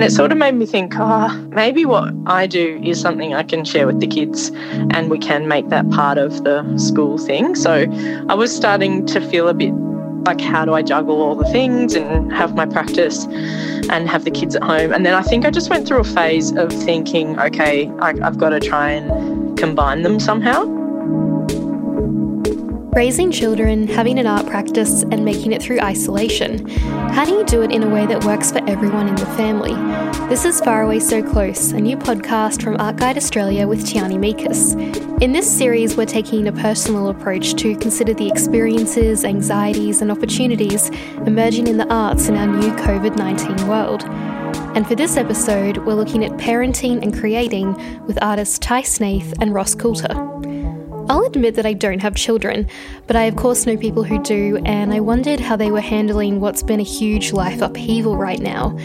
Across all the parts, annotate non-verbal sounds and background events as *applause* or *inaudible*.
And it sort of made me think, oh, maybe what I do is something I can share with the kids and we can make that part of the school thing. So I was starting to feel a bit like, how do I juggle all the things and have my practice and have the kids at home? And then I think I just went through a phase of thinking, okay, I, I've got to try and combine them somehow. Raising children, having an art practice, and making it through isolation. How do you do it in a way that works for everyone in the family? This is Faraway So Close, a new podcast from Art Guide Australia with Tiarney Miekus. In this series, we're taking a personal approach to consider the experiences, anxieties, and opportunities emerging in the arts in our new COVID 19 world. And for this episode, we're looking at parenting and creating with artists Tai Snaith and Ross Coulter. I'll admit that I don't have children, but I of course know people who do, and I wondered how they were handling what's been a huge life upheaval right now.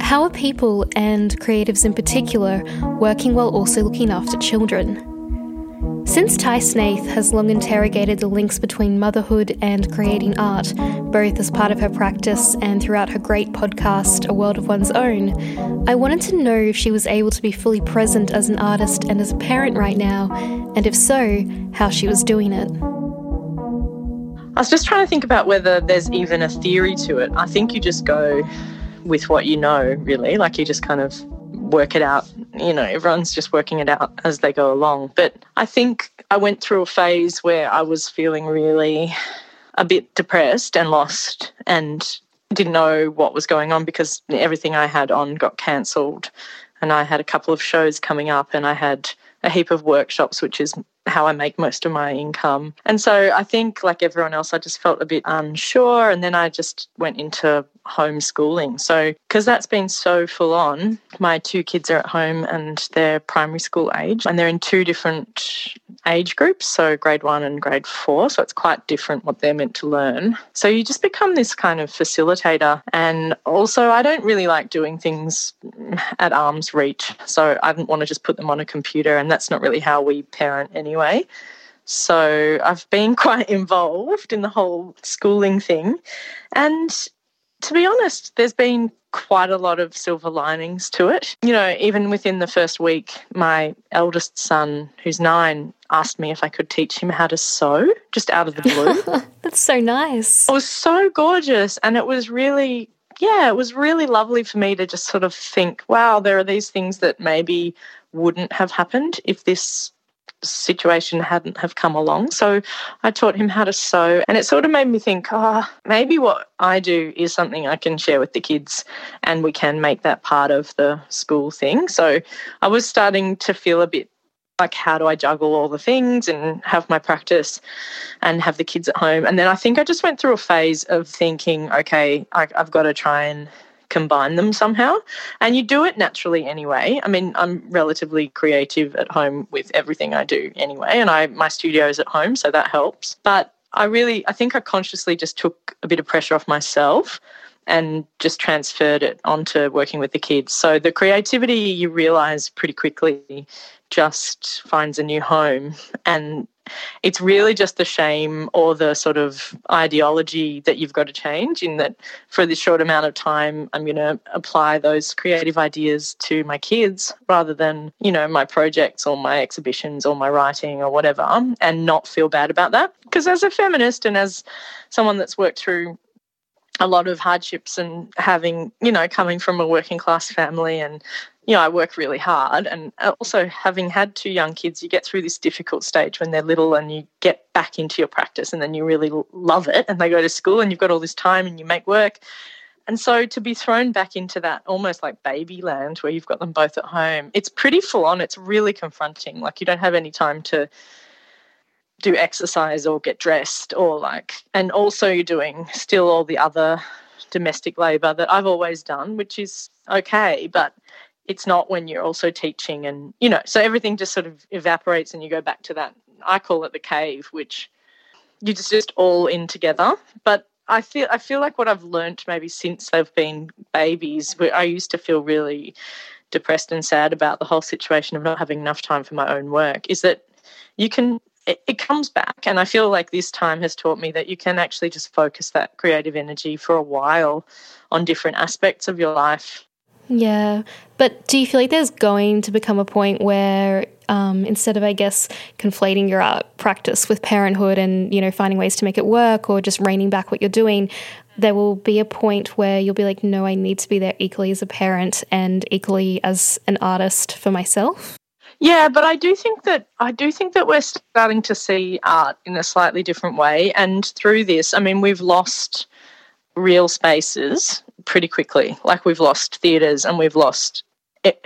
How are people, and creatives in particular, working while also looking after children? Since Tai Snaith has long interrogated the links between motherhood and creating art, both as part of her practice and throughout her great podcast, A World of One's Own, I wanted to know if she was able to be fully present as an artist and as a parent right now, and if so, how she was doing it. I was just trying to think about whether there's even a theory to it. I think you just go with what you know, really. Like you just kind of work it out. You know, everyone's just working it out as they go along. But I think I went through a phase where I was feeling really a bit depressed and lost and didn't know what was going on because everything I had on got cancelled. And I had a couple of shows coming up and I had a heap of workshops, which is how I make most of my income. And so I think, like everyone else, I just felt a bit unsure. And then I just went into homeschooling. So, because that's been so full on, my two kids are at home and they're primary school age and they're in two different age groups, so grade one and grade four. So, it's quite different what they're meant to learn. So, you just become this kind of facilitator. And also, I don't really like doing things at arm's reach. So, I didn't want to just put them on a computer, and that's not really how we parent anyway. So I've been *laughs* quite involved in the whole schooling thing. And to be honest, there's been quite a lot of silver linings to it. You know, even within the first week, my eldest son, who's nine, asked me if I could teach him how to sew just out of the blue. *laughs* That's so nice. It was so gorgeous. And it was really, yeah, it was really lovely for me to just sort of think, wow, there are these things that maybe wouldn't have happened if this situation hadn't have come along. So I taught him how to sew and it sort of made me think, oh, maybe what I do is something I can share with the kids and we can make that part of the school thing. So I was starting to feel a bit like how do I juggle all the things and have my practice and have the kids at home. And then I think I just went through a phase of thinking, okay, I, have got to try and combine them somehow. And you do it naturally anyway. I mean, I'm relatively creative at home with everything I do anyway, and I my studio is at home, so that helps. But I really I think I consciously just took a bit of pressure off myself and just transferred it onto working with the kids. So the creativity you realize pretty quickly just finds a new home and it's really just the shame or the sort of ideology that you've got to change in that for this short amount of time i'm going to apply those creative ideas to my kids rather than you know my projects or my exhibitions or my writing or whatever and not feel bad about that. Because as a feminist and as someone that's worked through a lot of hardships and having, you know, coming from a working class family and you know, I work really hard. And uh, also, having had two young kids, you get through this difficult stage when they're little and you get back into your practice and then you really love it. And they go to school and you've got all this time and you make work. And so to be thrown back into that almost like baby land where you've got them both at home, it's pretty full on. It's really confronting. Like, you don't have any time to do exercise or get dressed or like, and also you're doing still all the other domestic labor that I've always done, which is okay. But it's not when you're also teaching and you know so everything just sort of evaporates and you go back to that i call it the cave which you just just all in together. But i feel i feel like what i've learned maybe since they've been babies i used to feel really depressed and sad about the whole situation of not having enough time for my own work is that you can it, it comes back. And i feel like this time has taught me that you can actually just focus that creative energy for a while on different aspects of your life Yeah. But do you feel like there's going to become a point where um, instead of, I guess, conflating your art practice with parenthood and, you know, finding ways to make it work or just reining back what you're doing, there will be a point where you'll be like, no, I need to be there equally as a parent and equally as an artist for myself? Yeah, but I do think that I do think that we're starting to see art in a slightly different way, and through this, I mean, we've lost real spaces pretty quickly. Like we've lost theatres and we've lost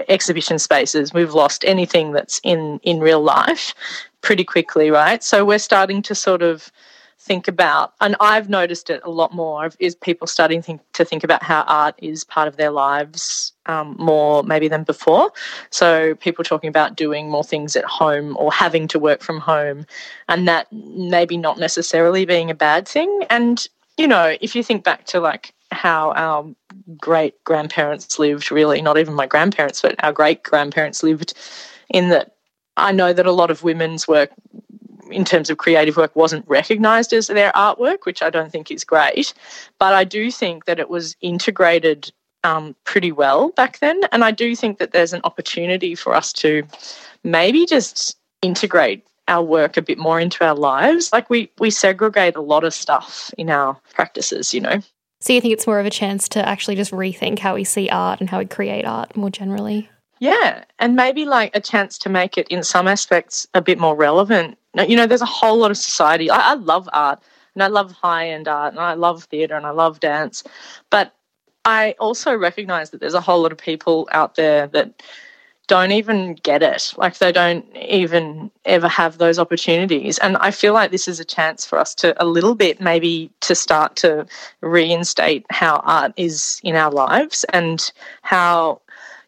exhibition spaces. We've lost anything that's in in real life pretty quickly, right? So we're starting to sort of think about, and I've noticed it a lot more, is people starting think, to think about how art is part of their lives um, more maybe than before. So people talking about doing more things at home or having to work from home, and that maybe not necessarily being a bad thing. And you know, if you think back to like how our great grandparents lived, really, not even my grandparents, but our great grandparents lived, in that I know that a lot of women's work, in terms of creative work, wasn't recognised as their artwork, which I don't think is great. But I do think that it was integrated um, pretty well back then. And I do think that there's an opportunity for us to maybe just integrate our work a bit more into our lives. Like we we segregate a lot of stuff in our practices, you know. So you think it's more of a chance to actually just rethink how we see art and how we create art more generally? Yeah, and maybe like a chance to make it in some aspects a bit more relevant. You know, there's a whole lot of society. I, I love art and I love high end art and I love theatre and I love dance. But I also recognize that there's a whole lot of people out there that don't even get it. Like they don't even ever have those opportunities. And I feel like this is a chance for us to a little bit maybe to start to reinstate how art is in our lives and how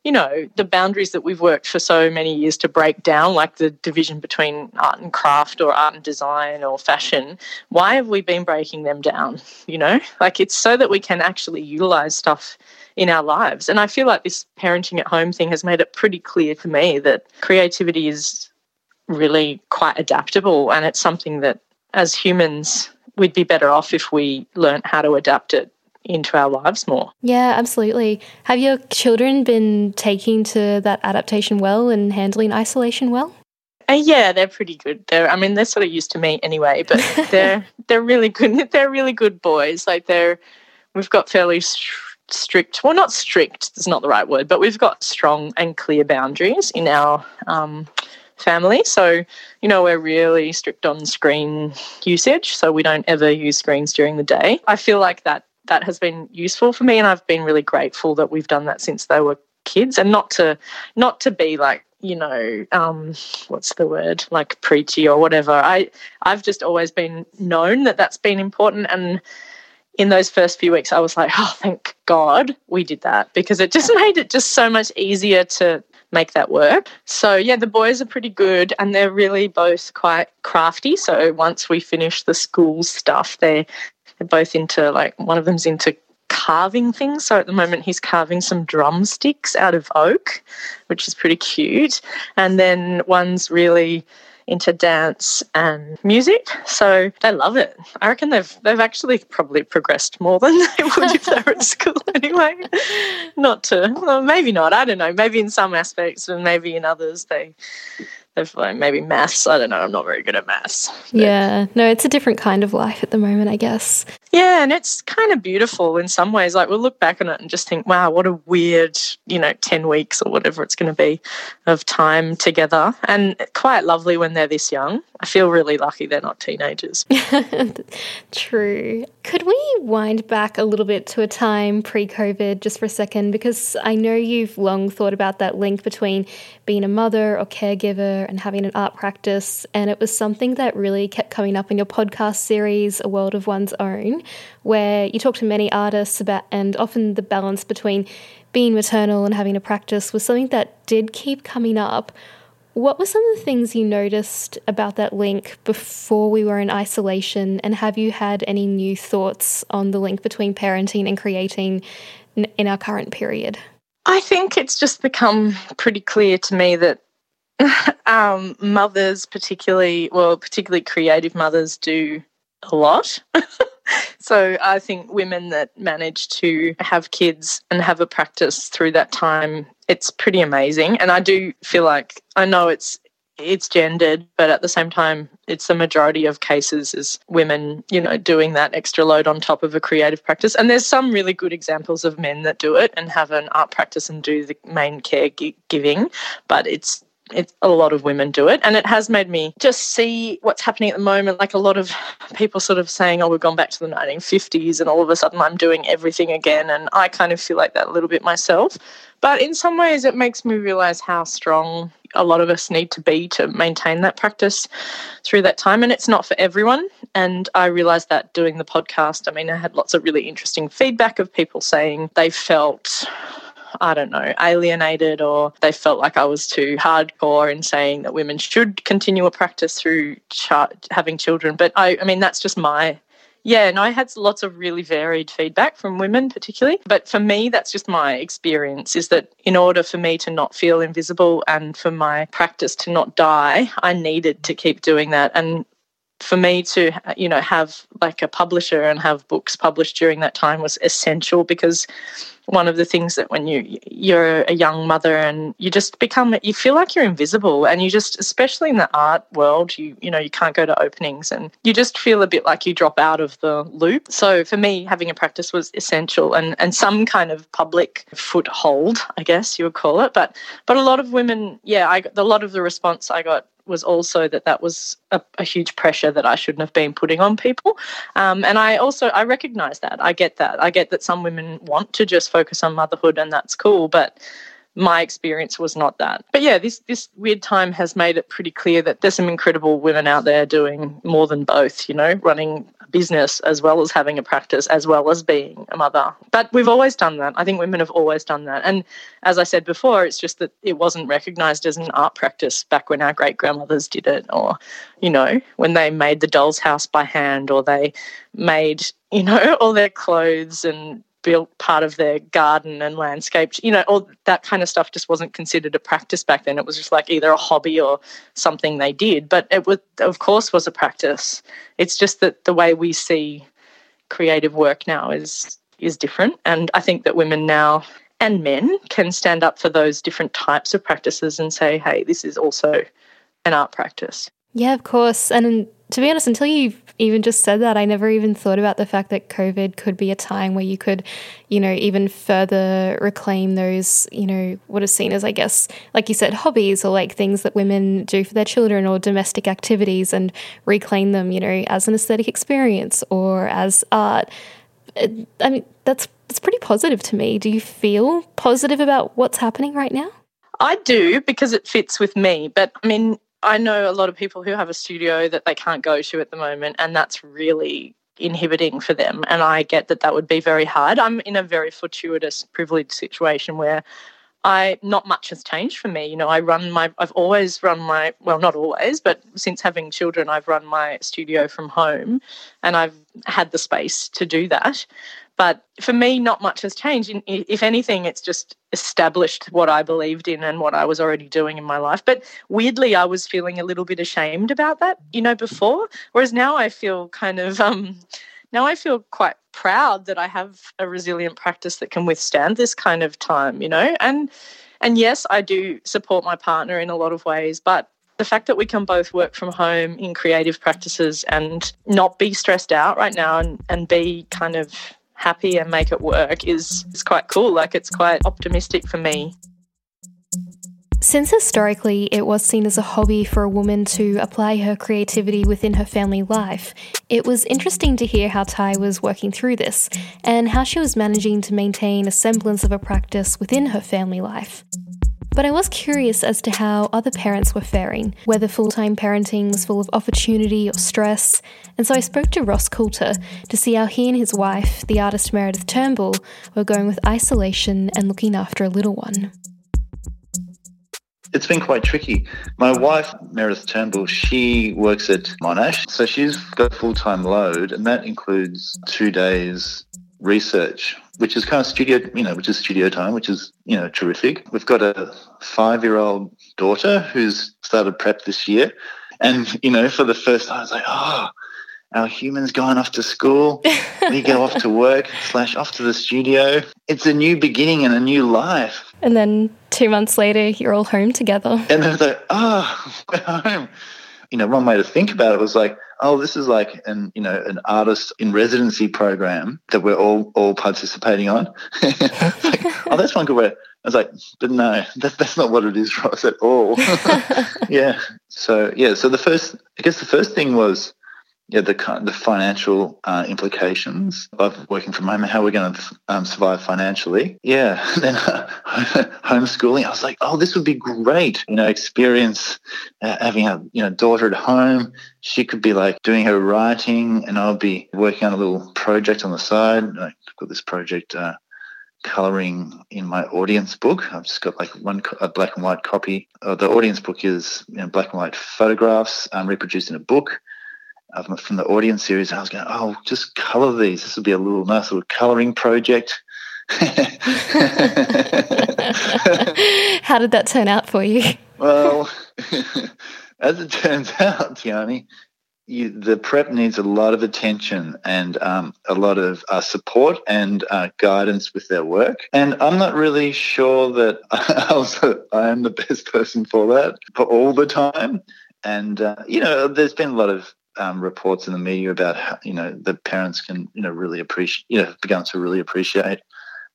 you know, the boundaries that we've worked for so many years to break down, like the division between art and craft or art and design or fashion, why have we been breaking them down? You know, like it's so that we can actually utilize stuff in our lives. And I feel like this parenting at home thing has made it pretty clear to me that creativity is really quite adaptable and it's something that as humans we'd be better off if we learnt how to adapt it into our lives more. Yeah, absolutely. Have your children been taking to that adaptation well and handling isolation well? Uh, yeah, they're pretty good. They're, I mean, they're sort of used to me anyway, but *laughs* they're they're really good. They're really good boys. Like they're, we've got fairly strict. Well, not strict. It's not the right word, but we've got strong and clear boundaries in our um, family. So, you know, we're really strict on screen usage. So we don't ever use screens during the day. I feel like that that has been useful for me and I've been really grateful that we've done that since they were kids and not to not to be like you know um, what's the word like preachy or whatever i i've just always been known that that's been important and in those first few weeks i was like oh thank god we did that because it just made it just so much easier to make that work so yeah the boys are pretty good and they're really both quite crafty so once we finish the school stuff they're they're both into like one of them's into carving things. So at the moment, he's carving some drumsticks out of oak, which is pretty cute. And then one's really into dance and music. So they love it. I reckon they've they've actually probably progressed more than *laughs* they would if they were at school *laughs* anyway. Not to well, maybe not. I don't know. Maybe in some aspects and maybe in others they of like maybe maths. I don't know. I'm not very good at maths. Yeah, no, it's a different kind of life at the moment, I guess. Yeah, and it's kind of beautiful in some ways. Like we'll look back on it and just think, wow, what a weird, you know, 10 weeks or whatever it's going to be of time together. And quite lovely when they're this young. I feel really lucky they're not teenagers. *laughs* True. Could we wind back a little bit to a time pre COVID just for a second? Because I know you've long thought about that link between being a mother or caregiver and having an art practice. And it was something that really kept coming up in your podcast series, A World of One's Own, where you talk to many artists about, and often the balance between being maternal and having a practice was something that did keep coming up. What were some of the things you noticed about that link before we were in isolation? And have you had any new thoughts on the link between parenting and creating in our current period? I think it's just become pretty clear to me that *laughs* um, mothers, particularly, well, particularly creative mothers, do a lot. *laughs* so I think women that manage to have kids and have a practice through that time, it's pretty amazing. And I do feel like I know it's it's gendered, but at the same time, it's the majority of cases is women, you know, doing that extra load on top of a creative practice. And there's some really good examples of men that do it and have an art practice and do the main caregiving, but it's it's a lot of women do it. And it has made me just see what's happening at the moment. Like a lot of people sort of saying oh we've gone back to the 1950s and all of a sudden i'm doing everything again and i kind of feel like that a little bit myself. But in some ways it makes me realize how strong a lot of us need to be to maintain that practice through that time. And it's not for everyone. And i realized that doing the podcast. I mean i had lots of really interesting feedback of people saying they felt I don't know, alienated or they felt like I was too hardcore in saying that women should continue a practice through ch- having children. But I, I mean, that's just my yeah, and I had lots of really varied feedback from women, particularly. But for me, that's just my experience is that in order for me to not feel invisible and for my practice to not die, I needed to keep doing that. And for me to you know have like a publisher and have books published during that time was essential because one of the things that when you you're a young mother and you just become you feel like you're invisible and you just especially in the art world you you know you can't go to openings and you just feel a bit like you drop out of the loop so for me having a practice was essential and and some kind of public foothold i guess you would call it but but a lot of women yeah i a lot of the response i got was also that that was a, a, huge pressure that I shouldn't have been putting on people. Um, and I also I recognize that. I get that. I get that some women want to just focus on motherhood, and that's cool. But my experience was not that. But yeah, this this weird time has made it pretty clear that there's some incredible women out there doing more than both, you know, running a business as well as having a practice as well as being a mother. But we've always done that. I think women have always done that. And as I said before, it's just that it wasn't recognized as an art practice back when our great grandmothers did it or, you know, when they made the doll's house by hand or they made, you know, *laughs* all their clothes and built part of their garden and landscaped, you know, all that kind of stuff just wasn't considered a practice back then. It was just like either a hobby or something they did. But it was, of course, was a practice. It's just that the way we see creative work now is is different. And I think that women now and men can stand up for those different types of practices and say, hey, this is also an art practice. Yeah, of course. And to be honest, until you've even just said that, I never even thought about the fact that COVID could be a time where you could, you know, even further reclaim those, you know, what is seen as, I guess, like you said, hobbies or like things that women do for their children or domestic activities and reclaim them, you know, as an aesthetic experience or as art. I mean, that's that's pretty positive to me. Do you feel positive about what's happening right now? I do because it fits with me. But I mean, I know a lot of people who have a studio that they can't go to at the moment, and that's really inhibiting for them. And I get that that would be very hard. I'm in a very fortuitous, privileged situation where I not much has changed for me. You know, I run my I've always run my well, not always, but since having children, I've run my studio from home and I've had the space to do that. But for me, not much has changed. If anything, it's just established what I believed in and what I was already doing in my life. But weirdly, I was feeling a little bit ashamed about that, you know, before. Whereas now I feel kind of, um, now I feel quite proud that I have a resilient practice that can withstand this kind of time, you know. And and yes, I do support my partner in a lot of ways, but the fact that we can both work from home in creative practices and not be stressed out right now and, and be kind of happy and make it work is, is quite cool. Like it's quite optimistic for me. Since historically it was seen as a hobby for a woman to apply her creativity within her family life, it was interesting to hear how Tai was working through this and how she was managing to maintain a semblance of a practice within her family life. But I was curious as to how other parents were faring, whether full time parenting was full of opportunity or stress. And so I spoke to Ross Coulter to see how he and his wife, the artist Meredith Turnbull, were going with isolation and looking after a little one. It's been quite tricky. My wife, Meredith Turnbull, she works at Monash, so she's got a full time load, and that includes two days research which is kind of studio, you know, which is studio time, which is, you know, terrific. We've got a five year old daughter who's started prep this year. And, you know, for the first time, I was like, oh, our humans going off to school. we go off to work slash off to the studio. It's a new beginning and a new life. And then two months later, you're all home together. And then it's like, oh, we're home. You know, one way to think about it was like, oh, this is like an you know an artist in residency program that we're all all participating on. *laughs* like, oh, that's one good way. I was like, but no, that, that's not what it is us at all. *laughs* yeah. So yeah. So the first, I guess, the first thing was yeah, the the financial uh, implications of working from home and how we're going to um, survive financially. Yeah, and *laughs* then uh, *laughs* homeschooling. I was like, oh, this would be great. You know, experience uh, having a you know daughter at home. She could be like doing her writing, and I'll be working on a little project on the side. I've got this project. Uh, coloring in my audience book. I've just got like one a black and white copy. Uh, the audience book is you know, black and white photographs um, reproduced in a book from the audience series. I was going, oh, just color these. This would be a little nice little coloring project. *laughs* How did that turn out for you? Well, *laughs* as it turns out, Tiarney, you, the prep needs a lot of attention and um, a lot of uh, support and uh, guidance with their work. And I'm not really sure that *laughs* I am the best person for that for all the time. And, uh, you know, there's been a lot of um, reports in the media about how, you know the parents can you know really appreciate you know have begun to really appreciate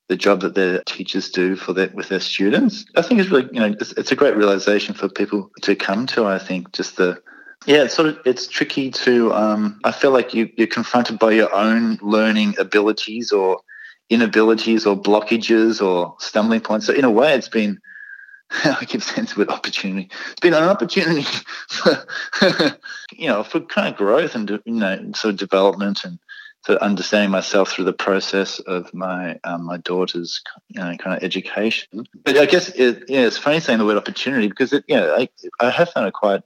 the job that their teachers do for their with their students. I think it's really you know it's, it's a great realization for people to come to. I think just the yeah, it's sort of it's tricky to. Um, I feel like you you're confronted by your own learning abilities or inabilities or blockages or stumbling points. So in a way, it's been *laughs* I keep saying it's an opportunity. It's been an opportunity *laughs* for, you know, for kind of growth and, you know, sort of development and sort of understanding myself through the process of my um, my daughter's you know, kind of education. But I guess it, yeah, it's funny saying the word opportunity because it, yeah, I, I have found it quite,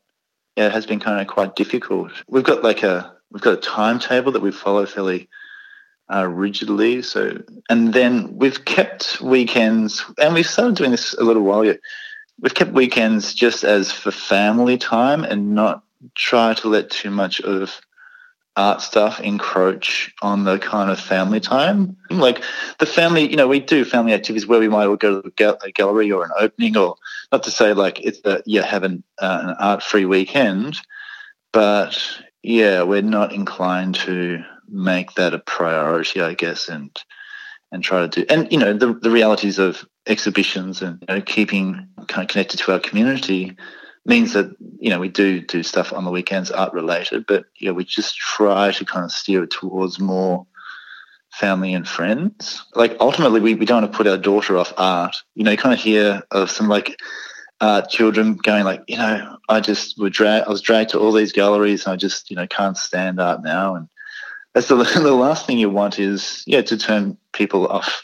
yeah, it has been kind of quite difficult. We've got like a, we've got a timetable that we follow fairly uh, rigidly. So, and then we've kept weekends, and we've started doing this a little while ago. We've kept weekends just as for family time, and not try to let too much of art stuff encroach on the kind of family time. Like the family, you know, we do family activities where we might all go to a gallery or an opening, or not to say like it's a, you have an, uh, an art free weekend, but yeah, we're not inclined to make that a priority, I guess, and and try to do and you know the the realities of exhibitions and you know, keeping kind of connected to our community means that you know we do do stuff on the weekends art related but yeah we just try to kind of steer it towards more family and friends like ultimately we, we don't want to put our daughter off art you know you kind of hear of some like uh, children going like you know i just were drag i was dragged to all these galleries and i just you know can't stand art now and that's the, *laughs* the last thing you want is yeah to turn people off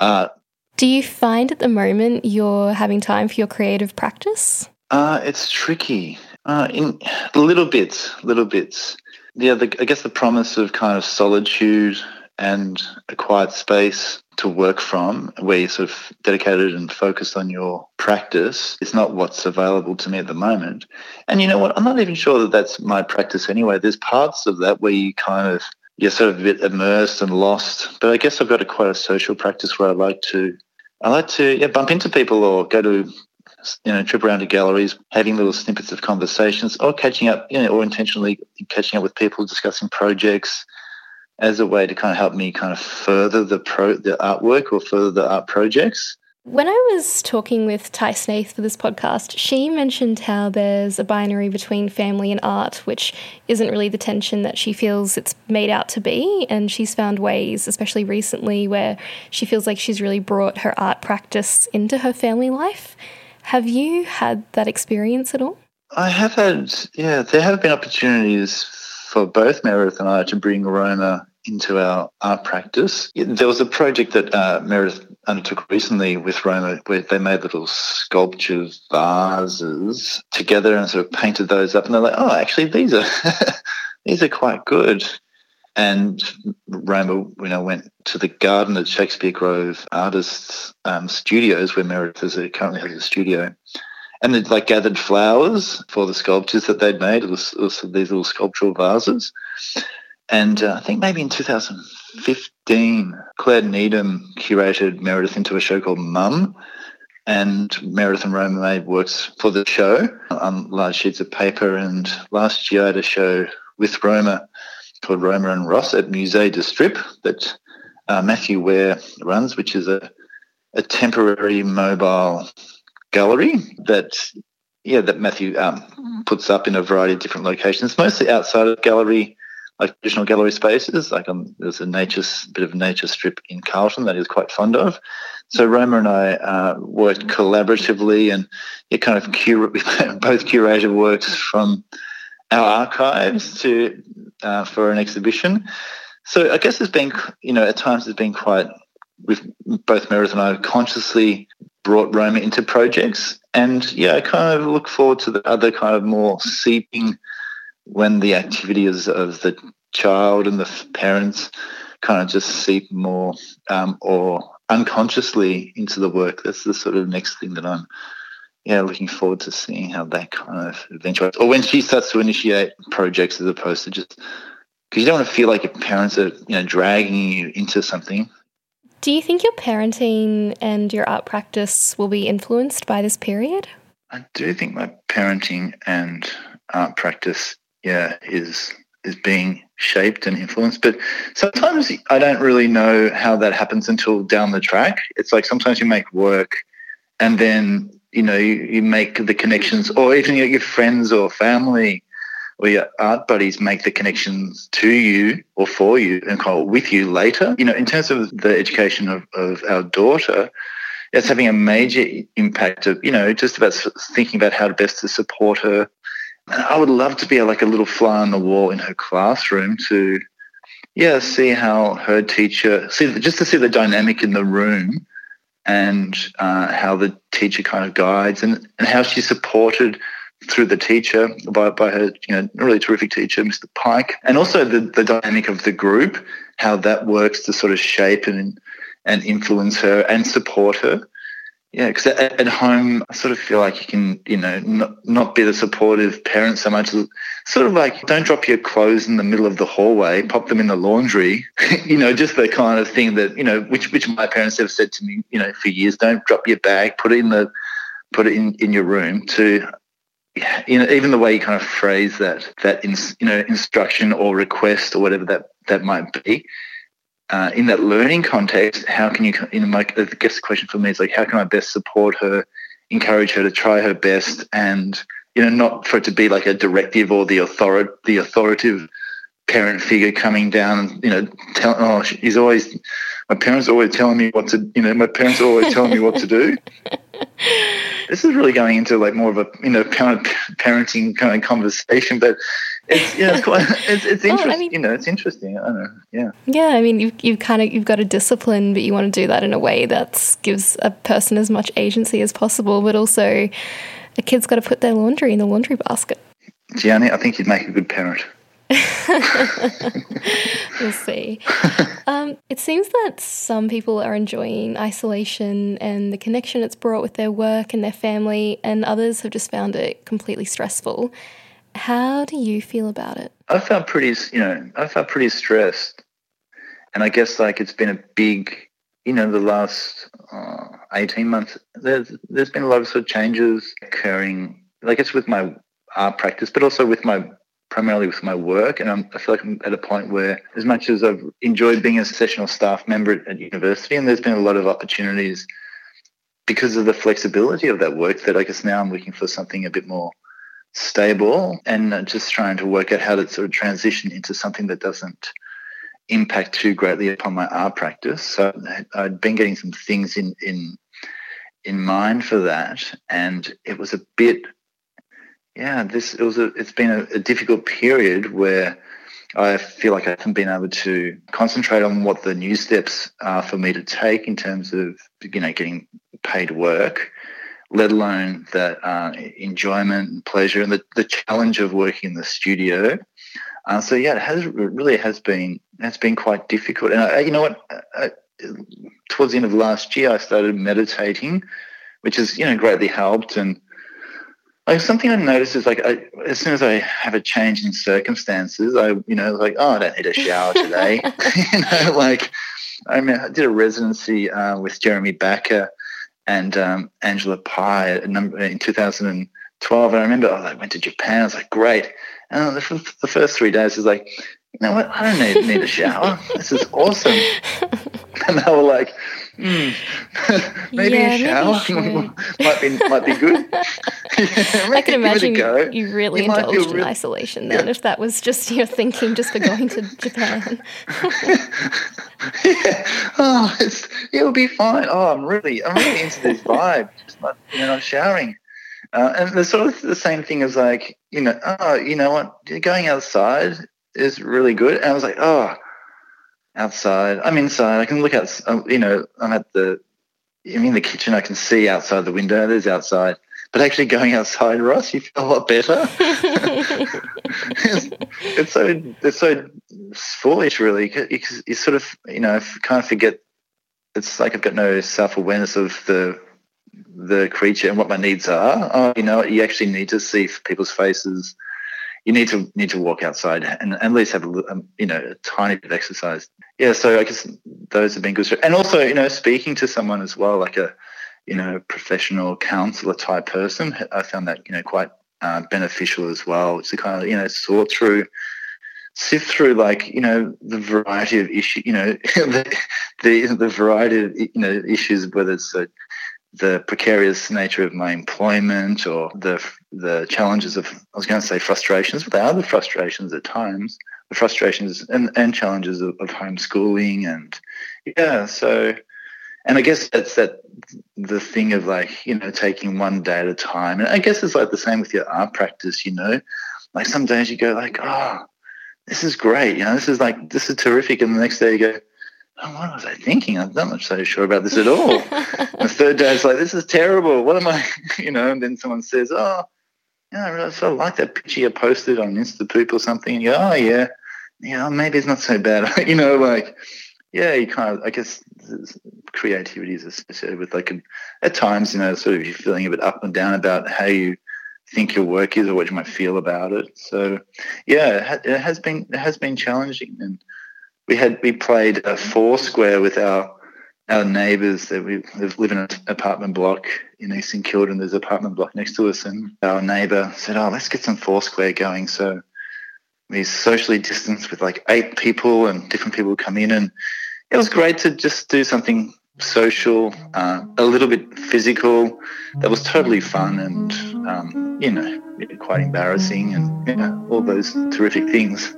art. Do you find at the moment you're having time for your creative practice? Uh, it's tricky. Uh, in little bits, little bits. Yeah, the, I guess the promise of kind of solitude and a quiet space to work from where you're sort of dedicated and focused on your practice is not what's available to me at the moment. And you know what? I'm not even sure that that's my practice anyway. There's parts of that where you kind of, you're sort of a bit immersed and lost. But I guess I've got a quite a social practice where I like to, I like to yeah, bump into people or go to you know, trip around to galleries, having little snippets of conversations, or catching up, you know, or intentionally catching up with people, discussing projects, as a way to kind of help me kind of further the pro the artwork or further the art projects. When I was talking with Tai Snaith for this podcast, she mentioned how there's a binary between family and art, which isn't really the tension that she feels it's made out to be. And she's found ways, especially recently, where she feels like she's really brought her art practice into her family life. Have you had that experience at all? I have had, yeah, there have been opportunities for both Meredith and I to bring Roma into our art practice. There was a project that uh, Meredith undertook recently with Roma where they made little sculpture vases together and sort of painted those up. And they're like, oh, actually, these are *laughs* these are quite good. And Roma, you know, went to the garden at Shakespeare Grove Artists um, Studios, where Meredith is, currently has a studio, and they'd like gathered flowers for the sculptures that they'd made. It was, it was these little sculptural vases. And uh, I think maybe in 2015, Claire Needham curated Meredith into a show called Mum. And Meredith and Roma made works for the show on large sheets of paper. And last year I had a show with Roma called Roma and Ross at Musée de Strip that uh, Matthew Ware runs, which is a, a temporary mobile gallery that yeah that Matthew um, mm-hmm. puts up in a variety of different locations, mostly outside of gallery like traditional gallery spaces. Like um, there's a nature bit of a nature strip in Carlton that he's quite fond of. So Roma and I uh, worked collaboratively and it kind of *laughs* both curated works from our archives to uh, for an exhibition. So I guess it's been you know at times it's been quite with both Meredith and I consciously brought Roma into projects. And yeah, I kind of look forward to the other kind of more seeping when the activities of the child and the parents kind of just seep more um, or unconsciously into the work. That's the sort of next thing that I'm yeah looking forward to seeing how that kind of eventuates. Or when she starts to initiate projects as opposed to just because you don't want to feel like your parents are you know dragging you into something do you think your parenting and your art practice will be influenced by this period? I do think my parenting and art practice, yeah, is is being shaped and influenced. But sometimes I don't really know how that happens until down the track. It's like sometimes you make work and then, you know, you, you make the connections or even your friends or family or your art buddies make the connections to you or for you and call with you later. You know, in terms of the education of, of our daughter, it's having a major impact of, you know, just about thinking about how best to support her. And I would love to be like a little fly on the wall in her classroom to, yeah, see how her teacher, see just to see the dynamic in the room and uh, how the teacher kind of guides and, and how she's supported through the teacher by, by her you know really terrific teacher mr pike and also the, the dynamic of the group how that works to sort of shape and and influence her and support her yeah because at, at, home i sort of feel like you can you know not, not be the supportive parent so much sort of like don't drop your clothes in the middle of the hallway pop them in the laundry *laughs* you know just the kind of thing that you know which which my parents have said to me you know for years don't drop your bag put it in the put it in, in your room to you know, even the way you kind of phrase that, that you know, instruction or request or whatever that, that might be, uh, in that learning context, how can you, you know, my, I guess the question for me is like, how can I best support her, encourage her to try her best and, you know, not for it to be like a directive or the author the authoritative parent figure coming down and, you know, tell, oh, she's always, my parents are always telling me what to, you know, my parents are always telling me what to do. *laughs* this is really going into like more of a you know kind of parenting kind of conversation, but it's yeah, it's quite *laughs* it's, it's interesting. Well, I mean, you know, it's interesting. I don't know. Yeah. Yeah, I mean, you've you've kind of you've got a discipline, but you want to do that in a way that gives a person as much agency as possible, but also a kid's got to put their laundry in the laundry basket. Tiarney, I think you'd make a good parent. *laughs* we'll see. *laughs* Um, it seems that some people are enjoying isolation and the connection it's brought with their work and their family, and others have just found it completely stressful. How do you feel about it? I felt pretty, you know, I felt pretty stressed, and I guess like it's been a big, you know, the last uh, eighteen months. There's there's been a lot of sort of changes occurring. Like it's with my art practice, but also with my primarily with my work. And I'm, i feel like I'm at a point where, as much as I've enjoyed being a sessional staff member at, at university, and there's been a lot of opportunities because of the flexibility of that work, that I guess now I'm looking for something a bit more stable and just trying to work out how to sort of transition into something that doesn't impact too greatly upon my art practice. So I'd been getting some things in in in mind for that, and it was a bit yeah, this it was a, it's been a, a, difficult period where I feel like I haven't been able to concentrate on what the new steps are for me to take in terms of you know getting paid work, let alone that uh, enjoyment and pleasure and the, the challenge of working in the studio. Uh, so yeah, it has it really has been it's been quite difficult. And I, you know what, I, towards the end of last year, I started meditating, which has you know greatly helped and like something I noticed is like I, as soon as I have a change in circumstances, I you know like oh I don't need a shower today, *laughs* *laughs* you know like I mean I did a residency uh, with Jeremy Backer and um, Angela Pye in 2012, and I remember oh, I went to Japan. I was like great, and the, the first three days was like you know what I don't need, need a shower. this is awesome, *laughs* and they were like Mm. *laughs* maybe yeah, a *laughs* shower might be might be good. *laughs* yeah, I can imagine you really it indulged in isolation then, yeah. if that was just your thinking just for going to Japan. yeah, oh, it's it'll be fine. Oh, I'm really I'm really into this vibe. Just not, you know, not showering. Uh, and the sort of the same thing as like you know, oh, you know what, going outside is really good. And I was like, oh outside. I'm inside. I can look out. Um, you know, I'm at the. I'm in the kitchen. I can see outside the window. There's outside. But actually, going outside, Ross, you feel a lot better. it's, *laughs* it's, so it's so foolish, really. You, you sort of you know kind of forget. It's like I've got no self awareness of the the creature and what my needs are. Oh, you know, you actually need to see people's faces you need to need to walk outside and, at least have a um, you know a tiny bit of exercise. Yeah, so I guess those have been good. And also, you know, speaking to someone as well, like a you know professional counselor type person, I found that you know quite uh, beneficial as well to kind of you know sort through sift through like you know the variety of issue you know *laughs* the, the the variety of you know issues whether it's a the precarious nature of my employment or the the challenges of I was going to say frustrations, but they are the frustrations at times, the frustrations and, and challenges of, of homeschooling and yeah, so and I guess that's that the thing of like, you know, taking one day at a time. And I guess it's like the same with your art practice, you know. Like some days you go like, oh, this is great, you know, this is like this is terrific. And the next day you go, oh, what was I thinking? I'm not so sure about this at all. *laughs* the third day, it's like, this is terrible. What am I, *laughs* you know? And then someone says, oh, yeah, I like that picture you posted on Instapoop or something. And you go, oh, yeah, yeah, maybe it's not so bad. *laughs* you know, like, yeah, you kind of, I guess creativity is associated with like, at times, you know, sort of you're feeling a bit up and down about how you think your work is or what you might feel about it. So, yeah, it has been, it has been challenging. And, we had we played a four square with our our neighbours that we live in an apartment block in East St Kilda and there's an apartment block next to us and our neighbour said, Oh, let's get some Foursquare going. So we socially distanced with like eight people and different people come in and it was great to just do something social, uh, a little bit physical. That was totally fun and, um, you know, quite embarrassing and yeah, all those terrific things.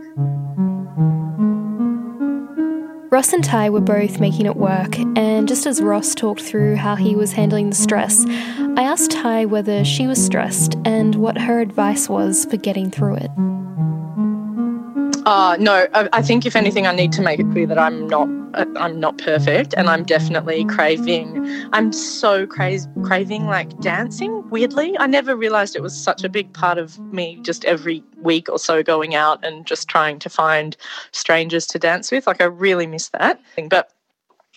Ross and Tai were both making it work, and just as Ross talked through how he was handling the stress, I asked Tai whether she was stressed and what her advice was for getting through it. Uh, no, I, I, think if anything, I need to make it clear that I'm not I'm not perfect, and I'm definitely craving. I'm so crazy craving like dancing. Weirdly, I never realized it was such a big part of me. Just every week or so, going out and just trying to find strangers to dance with. Like I really miss that. But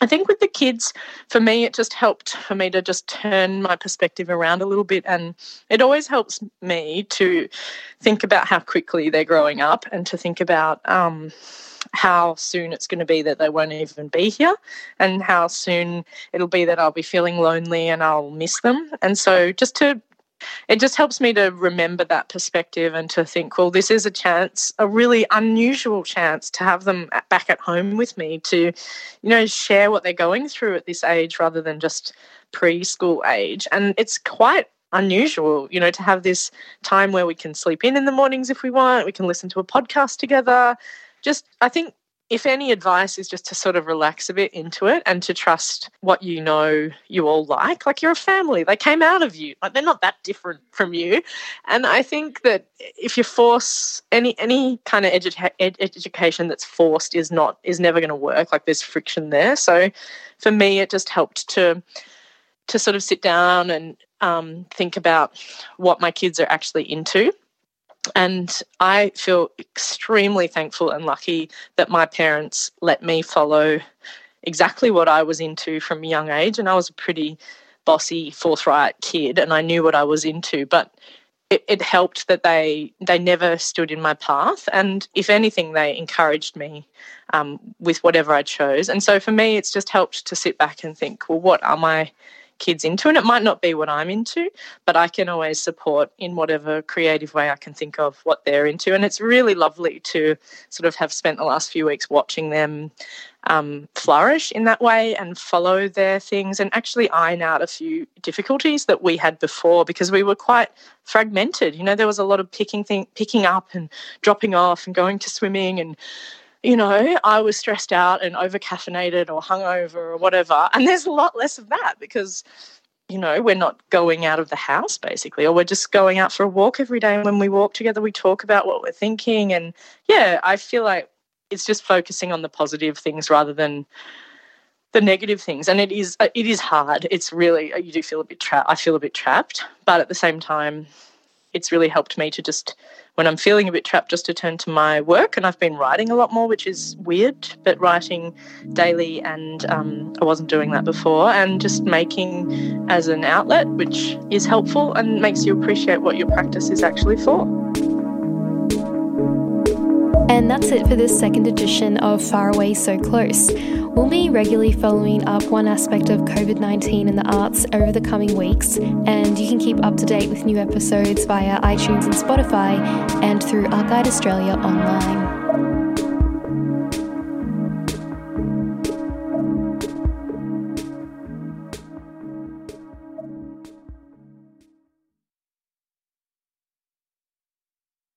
I think with the kids, for me, it just helped for me to just turn my perspective around a little bit. And it always helps me to think about how quickly they're growing up and to think about um, how soon it's going to be that they won't even be here and how soon it'll be that I'll be feeling lonely and I'll miss them. And so just to it just helps me to remember that perspective and to think, well, this is a chance, a really unusual chance to have them back at home with me to, you know, share what they're going through at this age rather than just preschool age. And it's quite unusual, you know, to have this time where we can sleep in in the mornings if we want, we can listen to a podcast together. Just, I think if any advice is just to sort of relax a bit into it and to trust what you know you all like like you're a family they came out of you. Like they're not that different from you. And i think that if you force any any kind of edu- ed- education that's forced is not is never going to work like there's friction there. So for me it just helped to to sort of sit down and um, think about what my kids are actually into and I feel extremely thankful and lucky that my parents let me follow exactly what I was into from a young age. And I was a pretty bossy, forthright kid, and I knew what I was into. But it, it helped that they they never stood in my path, and if anything, they encouraged me um, with whatever I chose. And so for me, it's just helped to sit back and think, well, what are my kids into and it might not be what I'm into but I can always support in whatever creative way I can think of what they're into and it's really lovely to sort of have spent the last few weeks watching them um, flourish in that way and follow their things and actually iron out a few difficulties that we had before because we were quite fragmented. You know, there was a lot of picking thing, picking up and dropping off and going to swimming and you know, I was stressed out and over caffeinated or hungover or whatever. And there's a lot less of that because, you know, we're not going out of the house basically, or we're just going out for a walk every day. And when we walk together, we talk about what we're thinking. And yeah, I feel like it's just focusing on the positive things rather than the negative things and it is it is hard it's really you do feel a bit trapped i feel a bit trapped but at the same time it's really helped me to just when i'm feeling a bit trapped just to turn to my work. And i've been writing a lot more which is weird but writing daily and um, i wasn't doing that before. And just making as an outlet which is helpful and makes you appreciate what your practice is actually for and that's it for this second edition of Faraway So Close. We'll be regularly following up one aspect of COVID 19 in the arts over the coming weeks, and you can keep up to date with new episodes via iTunes and Spotify and through Art Guide Australia online.